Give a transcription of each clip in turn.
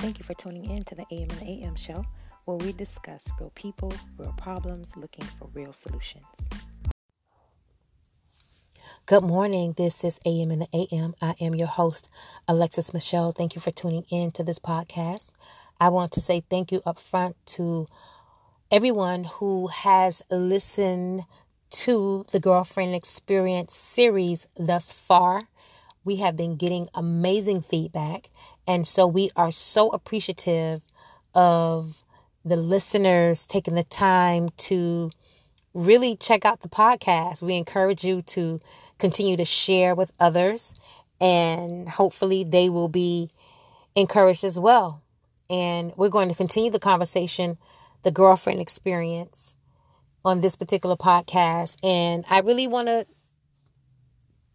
Thank you for tuning in to the AM and AM show, where we discuss real people, real problems, looking for real solutions. Good morning. This is AM and the AM. I am your host, Alexis Michelle. Thank you for tuning in to this podcast. I want to say thank you up front to everyone who has listened to the Girlfriend Experience series thus far. We have been getting amazing feedback. And so we are so appreciative of the listeners taking the time to really check out the podcast. We encourage you to continue to share with others, and hopefully, they will be encouraged as well. And we're going to continue the conversation, the girlfriend experience on this particular podcast. And I really want to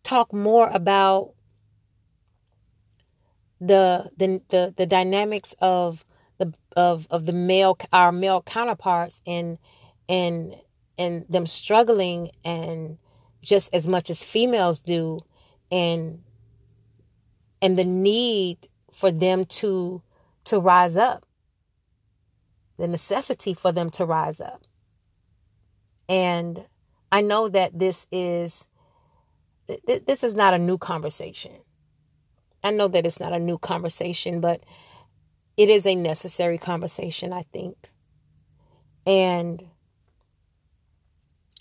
talk more about the the the, the dynamics of the of of the male our male counterparts and and and them struggling and just as much as females do and and the need for them to to rise up. The necessity for them to rise up. And i know that this is this is not a new conversation i know that it's not a new conversation but it is a necessary conversation i think. And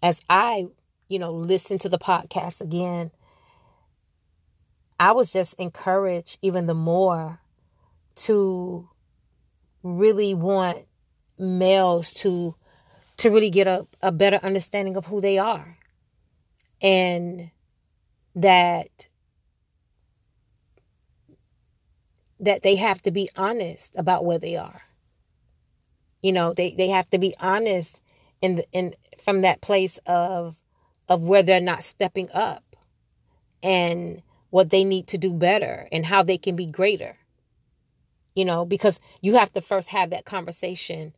as i you know, listen to the podcast again, I was just encouraged even the more to really want males to to really get a, a better understanding of who they are. And that that they have to be honest about where they are you know they they have to be honest in the in from that place of of where they're not stepping up and what they need to do better and how they can be greater. You know, because you have to first have that conversation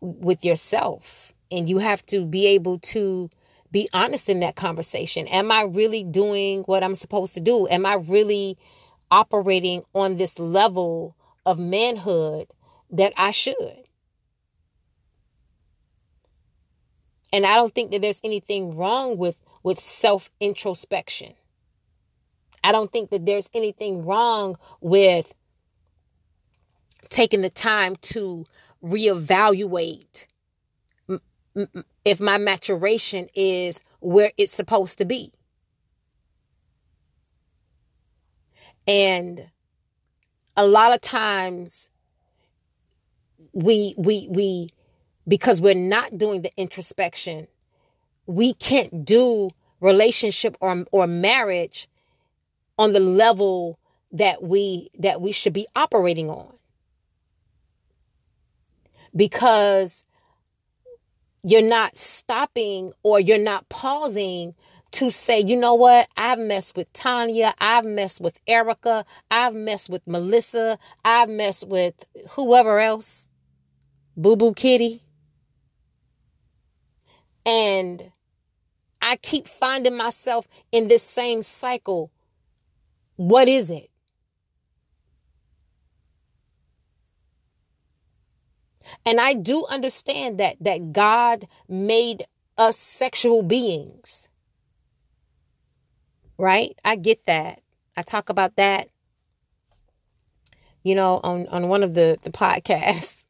with yourself and you have to be able to be honest in that conversation. Am I really doing what I'm supposed to do? Am I really operating on this level of manhood that I should? And I don't think that there's anything wrong with with self introspection. I don't think that there's anything wrong with taking the time to reevaluate if my maturation is where it's supposed to be. And a lot of times we we we because we're not doing the introspection. We can't do relationship or or marriage on the level that we that we should be operating on. Because you're not stopping or you're not pausing to say, you know what? I've messed with Tanya. I've messed with Erica. I've messed with Melissa. I've messed with whoever else. Boo Boo Kitty. And I keep finding myself in this same cycle. What is it? And I do understand that that God made us sexual beings. Right? I get that. I talk about that you know on on one of the the podcasts.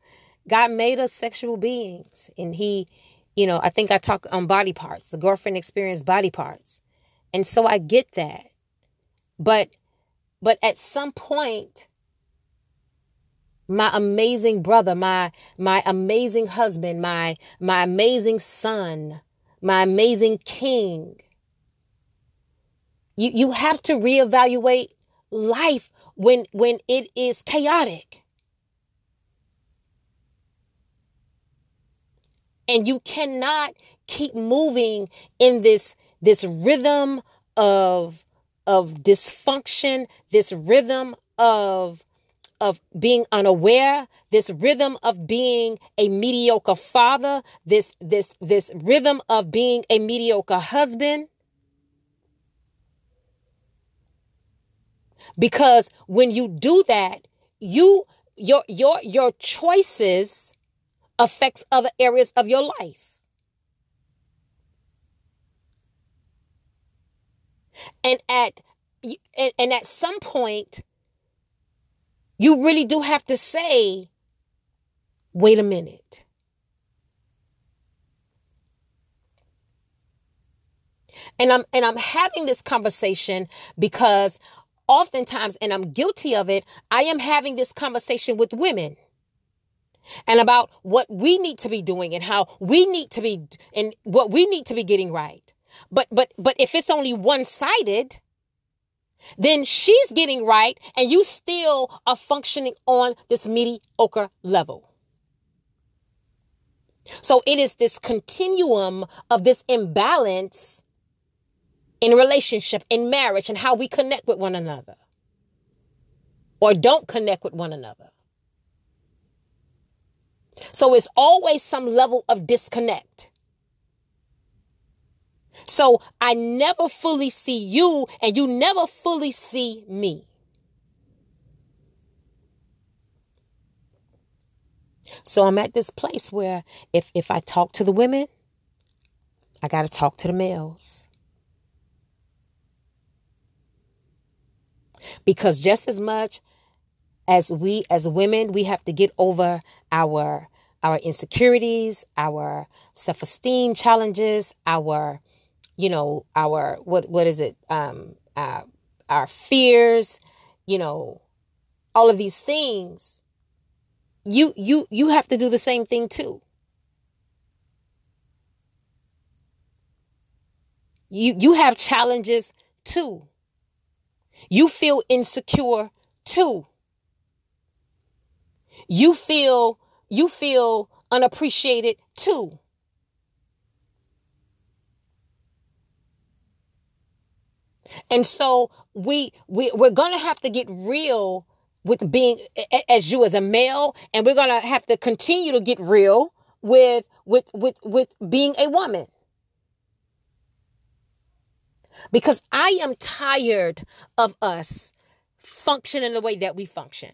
God made us sexual beings and he you know, I think I talk on body parts, the girlfriend experience body parts. And so I get that. But but at some point my amazing brother, my my amazing husband, my my amazing son, my amazing king. You you have to reevaluate life when when it is chaotic. And you cannot keep moving in this, this rhythm of, of dysfunction, this rhythm of, of being unaware, this rhythm of being a mediocre father, this, this, this rhythm of being a mediocre husband. Because when you do that, you your your your choices affects other areas of your life. And at and, and at some point you really do have to say wait a minute. And I'm and I'm having this conversation because oftentimes and I'm guilty of it, I am having this conversation with women and about what we need to be doing and how we need to be and what we need to be getting right. But but but if it's only one-sided, then she's getting right and you still are functioning on this mediocre level. So it is this continuum of this imbalance in relationship, in marriage, and how we connect with one another or don't connect with one another. So it's always some level of disconnect. So I never fully see you and you never fully see me. So I'm at this place where if if I talk to the women, I got to talk to the males. Because just as much as we as women, we have to get over our our insecurities, our self-esteem challenges, our you know, our what what is it? Um uh, our fears, you know, all of these things. You you you have to do the same thing too. You you have challenges too. You feel insecure too. You feel you feel unappreciated too. And so we we we're going to have to get real with being as you as a male and we're going to have to continue to get real with with with with being a woman. Because I am tired of us functioning the way that we function.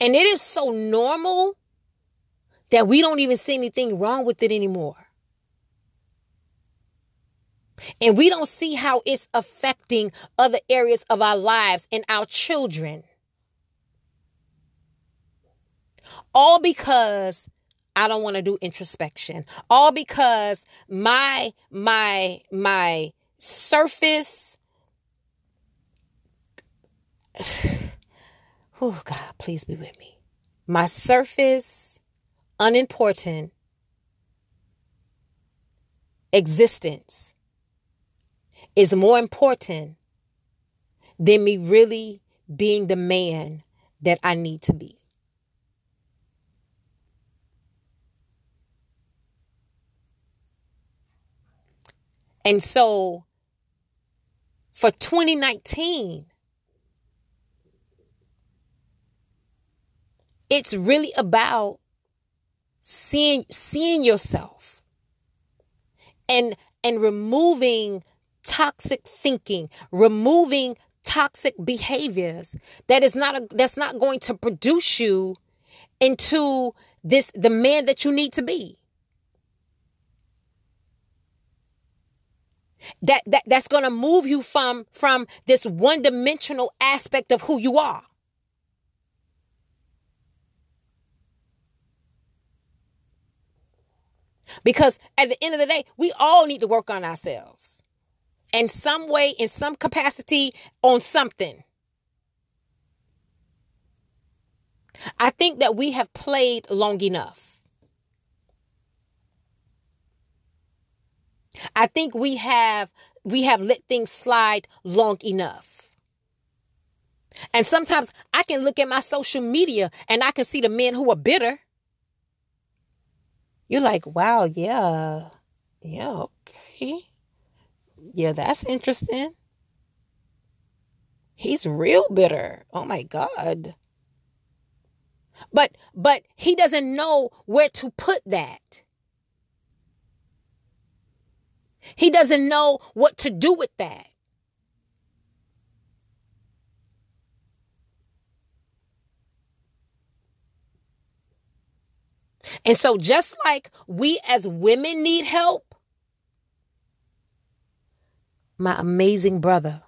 And it is so normal that we don't even see anything wrong with it anymore. And we don't see how it's affecting other areas of our lives and our children. All because I don't want to do introspection. All because my my my surface Oh God, please be with me. My surface unimportant existence is more important than me really being the man that I need to be. And so for 2019, it's really about seeing seeing yourself and and removing toxic thinking, removing toxic behaviors that is not a, that's not going to produce you into this the man that you need to be. That that that's going to move you from from this one-dimensional aspect of who you are. Because at the end of the day we all need to work on ourselves in some way in some capacity on something. I think that we have played long enough I think we have we have let things slide long enough. And sometimes I can look at my social media and I can see the men who are bitter. You're like, wow, yeah. Yeah, okay. Yeah, that's interesting. He's real bitter. Oh my God. But but he doesn't know where to put that. He doesn't know what to do with that. And so, just like we as women need help, my amazing brother,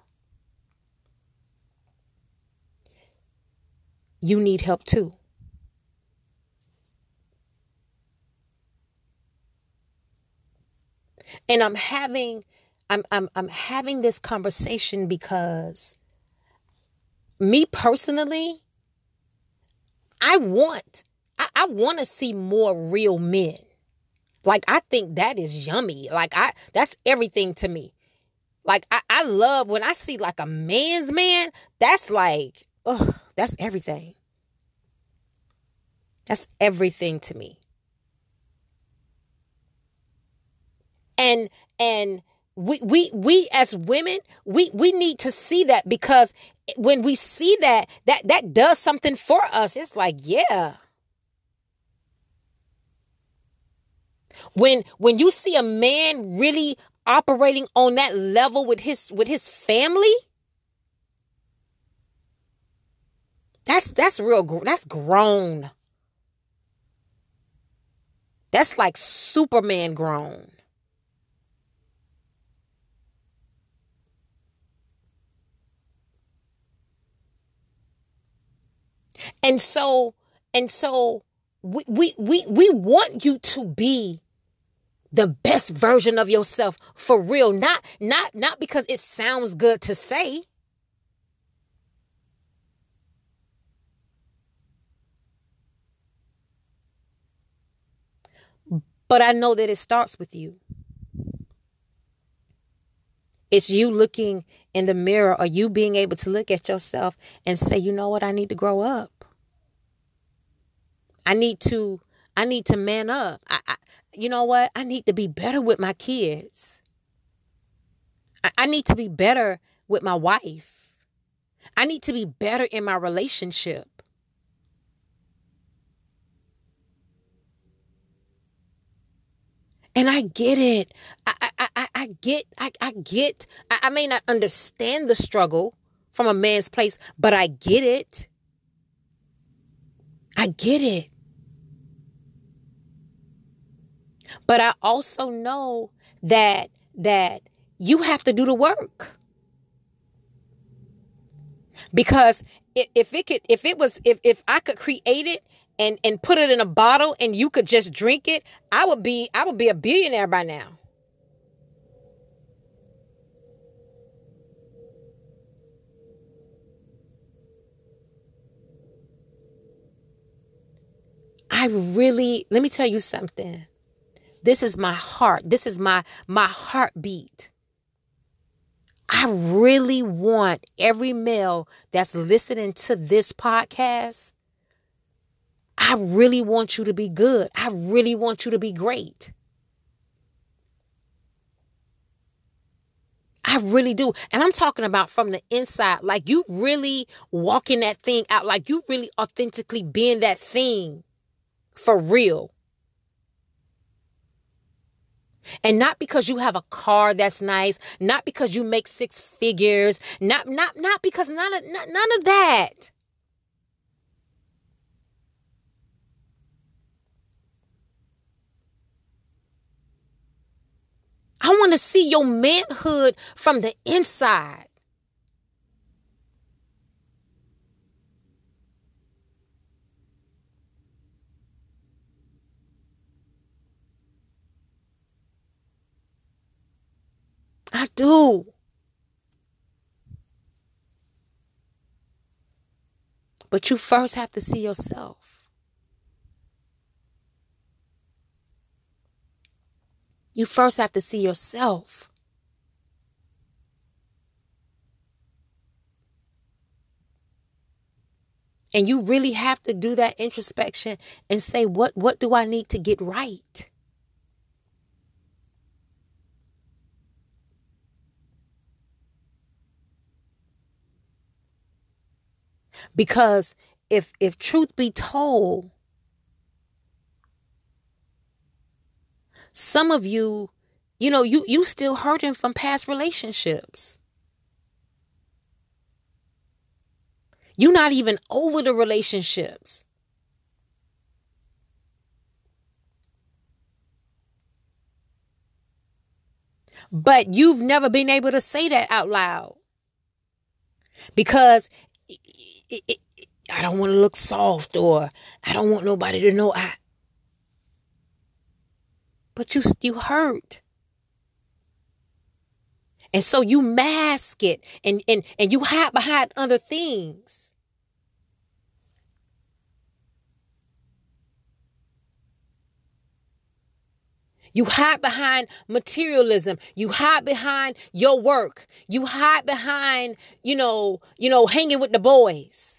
you need help too. And I'm having I'm I'm I'm having this conversation because me personally I want I, I want to see more real men. Like I think that is yummy. Like I that's everything to me. Like I, I love when I see like a man's man, that's like, ugh, that's everything. That's everything to me. And and we we we as women, we we need to see that because when we see that, that that does something for us. It's like, yeah. When when you see a man really operating on that level with his with his family, that's that's real that's grown. That's like Superman grown. And so and so we we we, we want you to be the best version of yourself for real. Not not not because it sounds good to say. But i know that it starts with you it's you looking in the mirror or you being able to look at yourself and say you know what i need to grow up i need to i need to man up I, I you know what? I need to be better with my kids. I, I need to be better with my wife. I need to be better in my relationship. And I get it. I I I, I get I, I get I, I may not understand the struggle from a man's place, but I get it. I get it. But I also know that that you have to do the work. Because if it could if it was if if I could create it and and put it in a bottle and you could just drink it, I would be I would be a billionaire by now. I really, let me tell you something. This is my heart. This is my my heartbeat. I really want every male that's listening to this podcast. I really want you to be good. I really want you to be great. I really do. And I'm talking about from the inside. Like you really walking that thing out. Like you really authentically being that thing for real. And not because you have a car that's nice, not because you make six figures, not not not because none of none of that. I want to see your manhood from the inside. I do. But you first have to see yourself. You first have to see yourself. And you really have to do that introspection and say, what, what do I need to get right? Because if if truth be told, Some of you, you know, you you still hurting from past relationships. You're not even over the relationships. But you've never been able to say that out loud because it, it, it, I don't want to look soft or I don't want nobody to know I, but you you hurt. And so you mask it and, and, and you hide behind other things. You hide behind materialism. You hide behind your work. You hide behind, you know, you know, hanging with the boys.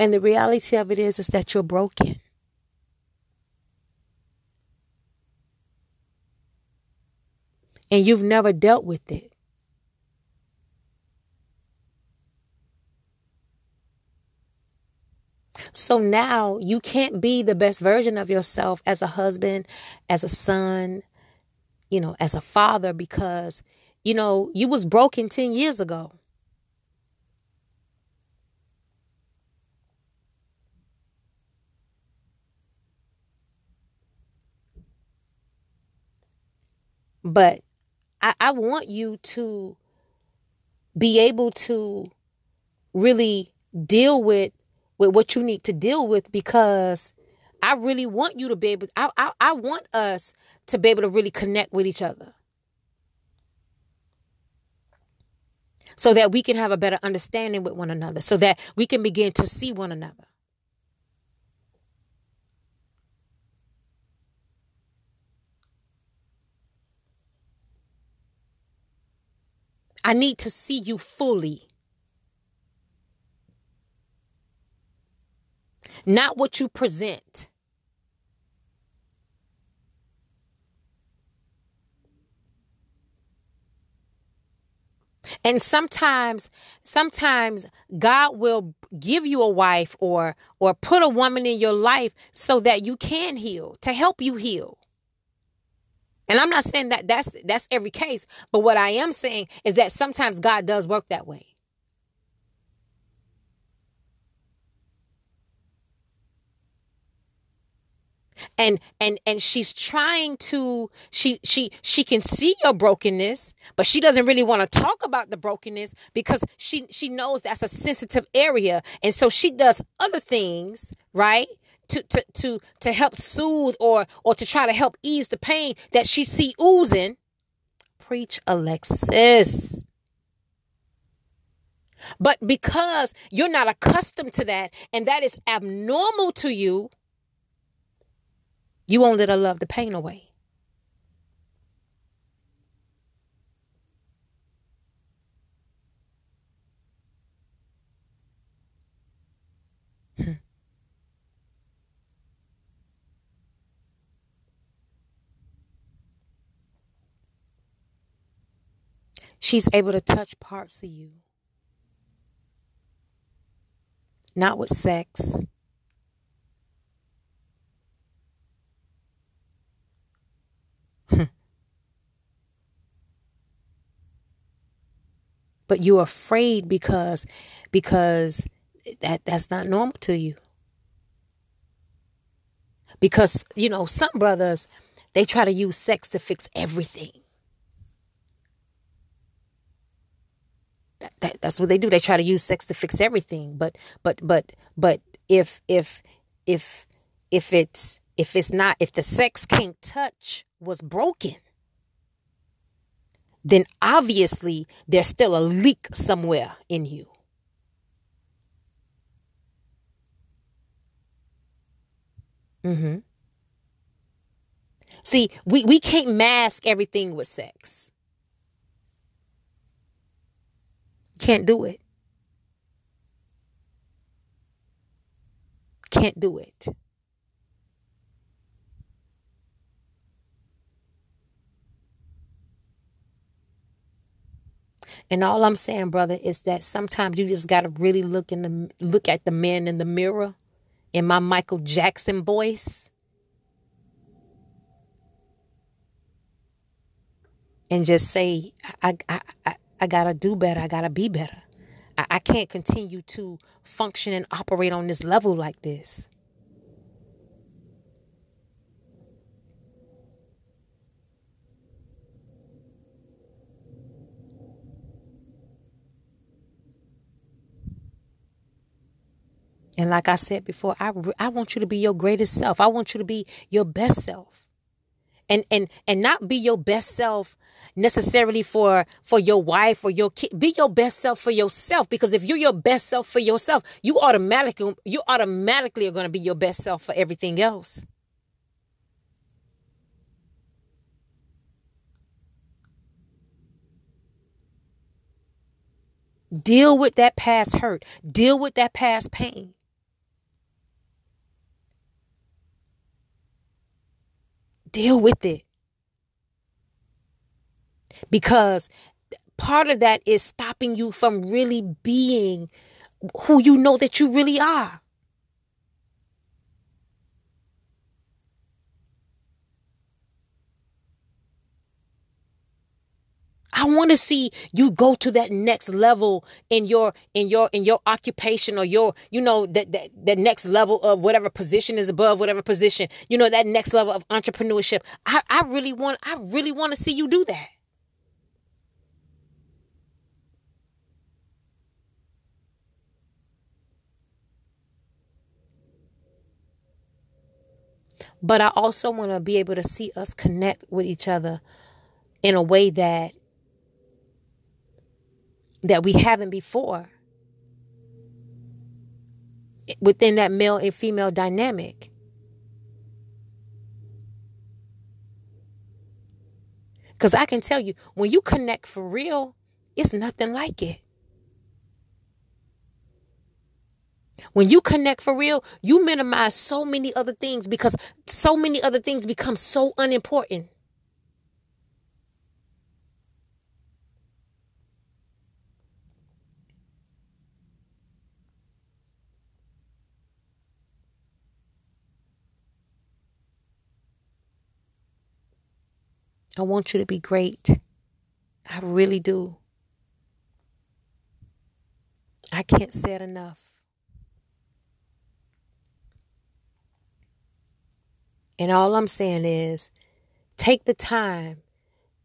And the reality of it is is that you're broken. And you've never dealt with it. So now you can't be the best version of yourself as a husband, as a son, you know, as a father because you know, you was broken 10 years ago. But I, I want you to be able to really deal with with what you need to deal with because I really want you to be able I, I I want us to be able to really connect with each other. So that we can have a better understanding with one another, so that we can begin to see one another. I need to see you fully. not what you present. And sometimes, sometimes God will give you a wife or or put a woman in your life so that you can heal, to help you heal. And I'm not saying that that's that's every case, but what I am saying is that sometimes God does work that way. and and and she's trying to she she she can see your brokenness but she doesn't really want to talk about the brokenness because she she knows that's a sensitive area and so she does other things right to to to to help soothe or or to try to help ease the pain that she see oozing preach alexis but because you're not accustomed to that and that is abnormal to you you won't let her love the pain away. She's able to touch parts of you. Not with sex, hmm. but you're afraid because because that that's not normal to you. Because you know some brothers they try to use sex to fix everything that, that, that's what they do they try to use sex to fix everything but but but but if if if if it's if it's not if the sex can't touch was broken then obviously there's still a leak somewhere in you. Mm-hmm. See, we, we can't mask everything with sex. Can't do it. Can't do it. And all I'm saying, brother, is that sometimes you just gotta really look in the look at the man in the mirror in my Michael Jackson voice. And just say, I, I, I, I gotta do better. I gotta be better. I, I can't continue to function and operate on this level like this. And like I said before, I, I want you to be your greatest self. I want you to be your best self. And and and not be your best self necessarily for for your wife or your kid. Be your best self for yourself because if you're your best self for yourself, you automatically you automatically are going to be your best self for everything else. Deal with that past hurt. Deal with that past pain. Deal with it. Because part of that is stopping you from really being who you know that you really are. I want to see you go to that next level in your in your in your occupation or your you know that that, that next level of whatever position is above whatever position you know that next level of entrepreneurship. I I really want I really want to see you do that. But I also want to be able to see us connect with each other in a way that that we haven't before within that male and female dynamic. Because I can tell you, when you connect for real, it's nothing like it. When you connect for real, you minimize so many other things because so many other things become so unimportant. I want you to be great. I really do. I can't say it enough. And all I'm saying is take the time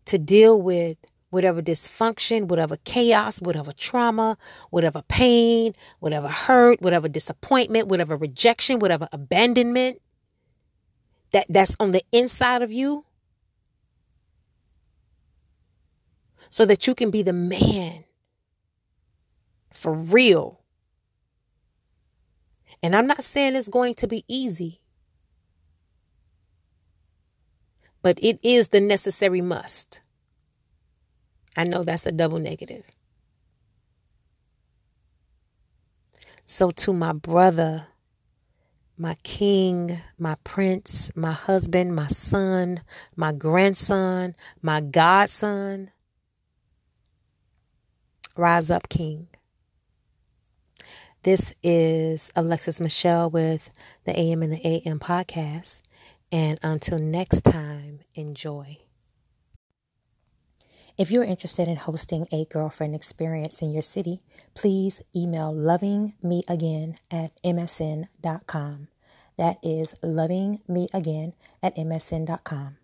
to deal with whatever dysfunction, whatever chaos, whatever trauma, whatever pain, whatever hurt, whatever disappointment, whatever rejection, whatever abandonment that that's on the inside of you so that you can be the man for real. And I'm not saying it's going to be easy, but it is the necessary must. I know that's a double negative. So, to my brother, my king, my prince, my husband, my son, my grandson, my godson, Rise Up King. This is Alexis Michelle with the AM and the AM podcast. And until next time, enjoy. If you're interested in hosting a girlfriend experience in your city, please email lovingmeagain at msn.com. That is lovingmeagain at msn.com.